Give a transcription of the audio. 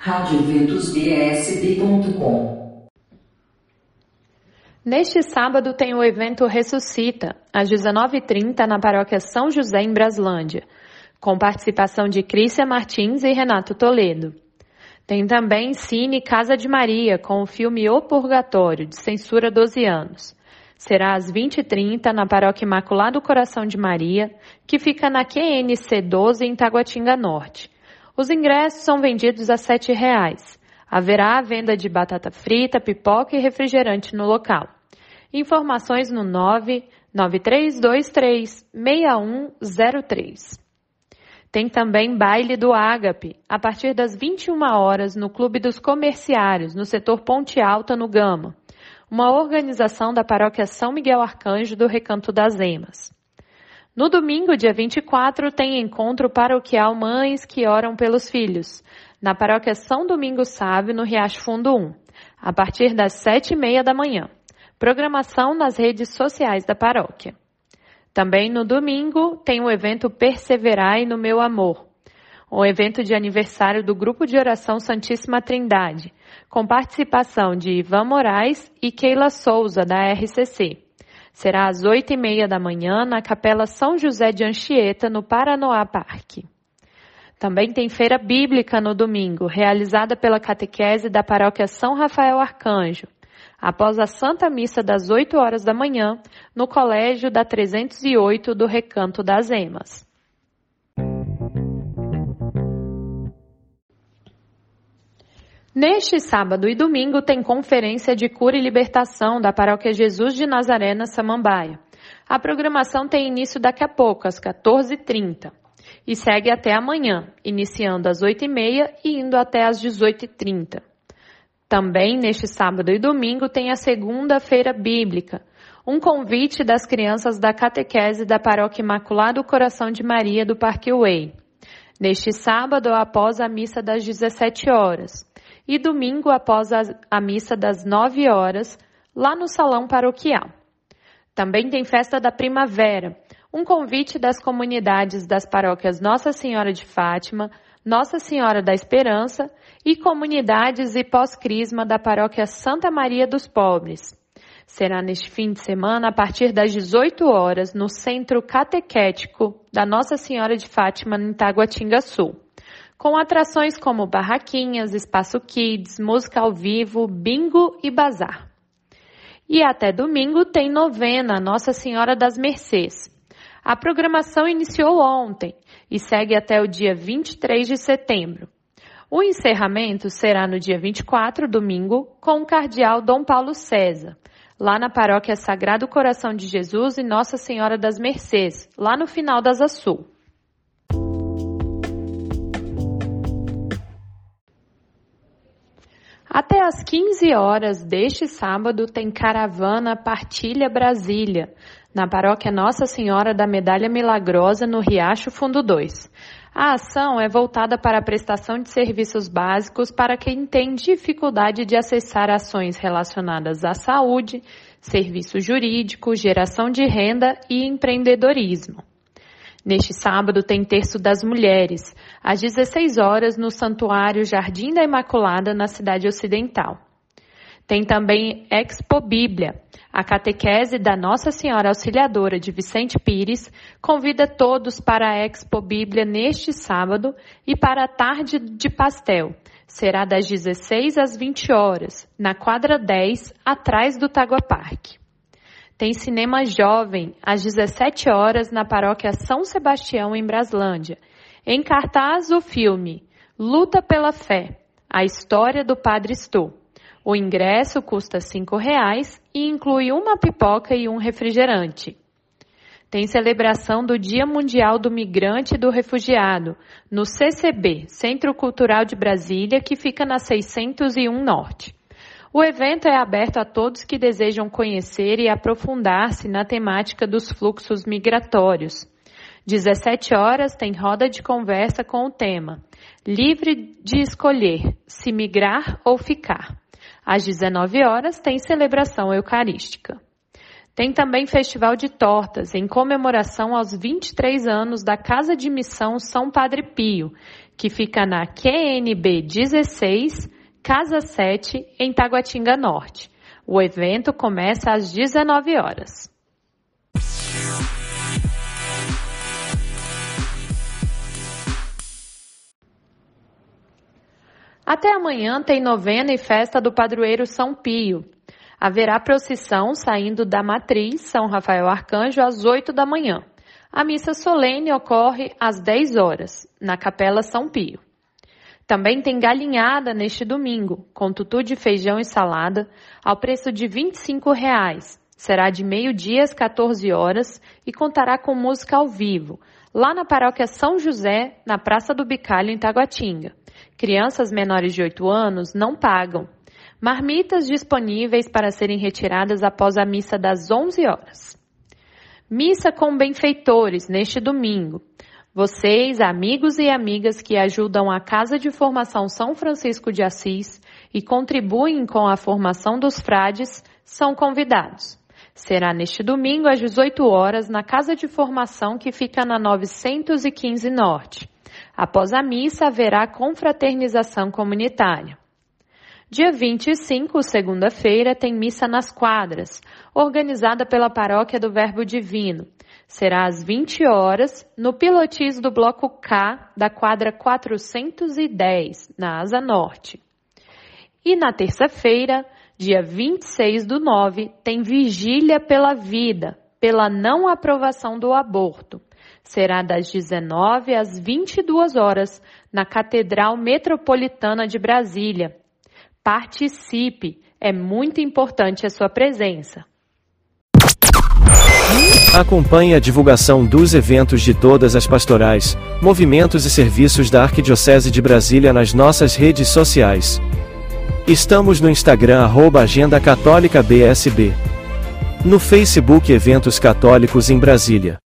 radioventusbsb.com Neste sábado tem o evento Ressuscita, às 19h30, na paróquia São José, em Braslândia, com participação de Crícia Martins e Renato Toledo. Tem também Cine Casa de Maria, com o filme O Purgatório, de censura 12 anos. Será às 20h30 na Paróquia Imaculado Coração de Maria, que fica na QNC 12 em Taguatinga Norte. Os ingressos são vendidos a R$ 7,00. Haverá a venda de batata frita, pipoca e refrigerante no local. Informações no 99323 6103. Tem também baile do Ágape, a partir das 21 horas no Clube dos Comerciários, no setor Ponte Alta, no Gama. Uma organização da paróquia São Miguel Arcanjo do Recanto das Emas. No domingo, dia 24, tem encontro paroquial Mães que Oram pelos Filhos, na paróquia São Domingos Sávio, no Riacho Fundo 1, a partir das sete e meia da manhã. Programação nas redes sociais da paróquia. Também no domingo tem o evento Perseverai no Meu Amor, um evento de aniversário do Grupo de Oração Santíssima Trindade, com participação de Ivan Moraes e Keila Souza, da RCC. Será às oito e meia da manhã na Capela São José de Anchieta, no Paranoá Parque. Também tem feira bíblica no domingo, realizada pela catequese da paróquia São Rafael Arcanjo, após a Santa Missa das 8 horas da manhã, no Colégio da 308 do Recanto das Emas. Neste sábado e domingo tem conferência de cura e libertação da Paróquia Jesus de Nazaré na Samambaia. A programação tem início daqui a pouco, às 14h30, e segue até amanhã, iniciando às 8h30 e indo até às 18h30. Também neste sábado e domingo tem a segunda-feira bíblica, um convite das crianças da catequese da Paróquia Imaculado Coração de Maria do Parque Way. Neste sábado, após a missa das 17 horas e domingo após a, a missa das 9 horas, lá no Salão Paroquial. Também tem festa da primavera, um convite das comunidades das paróquias Nossa Senhora de Fátima, Nossa Senhora da Esperança e comunidades e pós-crisma da paróquia Santa Maria dos Pobres. Será neste fim de semana, a partir das 18 horas, no Centro Catequético da Nossa Senhora de Fátima, em Taguatinga Sul com atrações como barraquinhas, espaço kids, música ao vivo, bingo e bazar. E até domingo tem novena Nossa Senhora das Mercês. A programação iniciou ontem e segue até o dia 23 de setembro. O encerramento será no dia 24, domingo, com o cardeal Dom Paulo César, lá na paróquia Sagrado Coração de Jesus e Nossa Senhora das Mercês, lá no final das Açul. Até às 15 horas deste sábado tem caravana Partilha Brasília, na paróquia Nossa Senhora da Medalha Milagrosa, no Riacho Fundo 2. A ação é voltada para a prestação de serviços básicos para quem tem dificuldade de acessar ações relacionadas à saúde, serviço jurídico, geração de renda e empreendedorismo. Neste sábado tem Terço das Mulheres, às 16 horas no Santuário Jardim da Imaculada, na cidade ocidental. Tem também Expo Bíblia. A catequese da Nossa Senhora Auxiliadora de Vicente Pires convida todos para a Expo Bíblia neste sábado e para a tarde de pastel. Será das 16 às 20 horas, na quadra 10, atrás do Tagua Parque. Tem cinema jovem às 17 horas na paróquia São Sebastião, em Braslândia. Em cartaz, o filme Luta pela Fé, a história do Padre Stu. O ingresso custa R$ reais e inclui uma pipoca e um refrigerante. Tem celebração do Dia Mundial do Migrante e do Refugiado, no CCB, Centro Cultural de Brasília, que fica na 601 Norte. O evento é aberto a todos que desejam conhecer e aprofundar-se na temática dos fluxos migratórios. 17 horas tem roda de conversa com o tema Livre de escolher se migrar ou ficar. Às 19 horas tem celebração eucarística. Tem também festival de tortas em comemoração aos 23 anos da Casa de Missão São Padre Pio, que fica na QNB 16, Casa 7, em Taguatinga Norte. O evento começa às 19 horas. Até amanhã tem novena e festa do padroeiro São Pio. Haverá procissão saindo da matriz São Rafael Arcanjo às 8 da manhã. A missa solene ocorre às 10 horas, na Capela São Pio. Também tem galinhada neste domingo, com tutu de feijão e salada, ao preço de 25 reais. Será de meio-dia às 14 horas e contará com música ao vivo, lá na paróquia São José, na Praça do Bicalho, em Taguatinga. Crianças menores de 8 anos não pagam. Marmitas disponíveis para serem retiradas após a missa das 11 horas. Missa com benfeitores neste domingo. Vocês, amigos e amigas que ajudam a Casa de Formação São Francisco de Assis e contribuem com a formação dos frades, são convidados. Será neste domingo às 18 horas na Casa de Formação que fica na 915 Norte. Após a missa, haverá confraternização comunitária. Dia 25, segunda-feira, tem missa nas quadras, organizada pela Paróquia do Verbo Divino. Será às 20 horas, no pilotis do bloco K da quadra 410, na Asa Norte. E na terça-feira, dia 26 do 9, tem Vigília pela Vida, pela não aprovação do aborto será das 19 às 22 horas na Catedral Metropolitana de Brasília. Participe, é muito importante a sua presença. Acompanhe a divulgação dos eventos de todas as pastorais, movimentos e serviços da Arquidiocese de Brasília nas nossas redes sociais. Estamos no Instagram arroba Agenda Católica BSB. No Facebook Eventos Católicos em Brasília.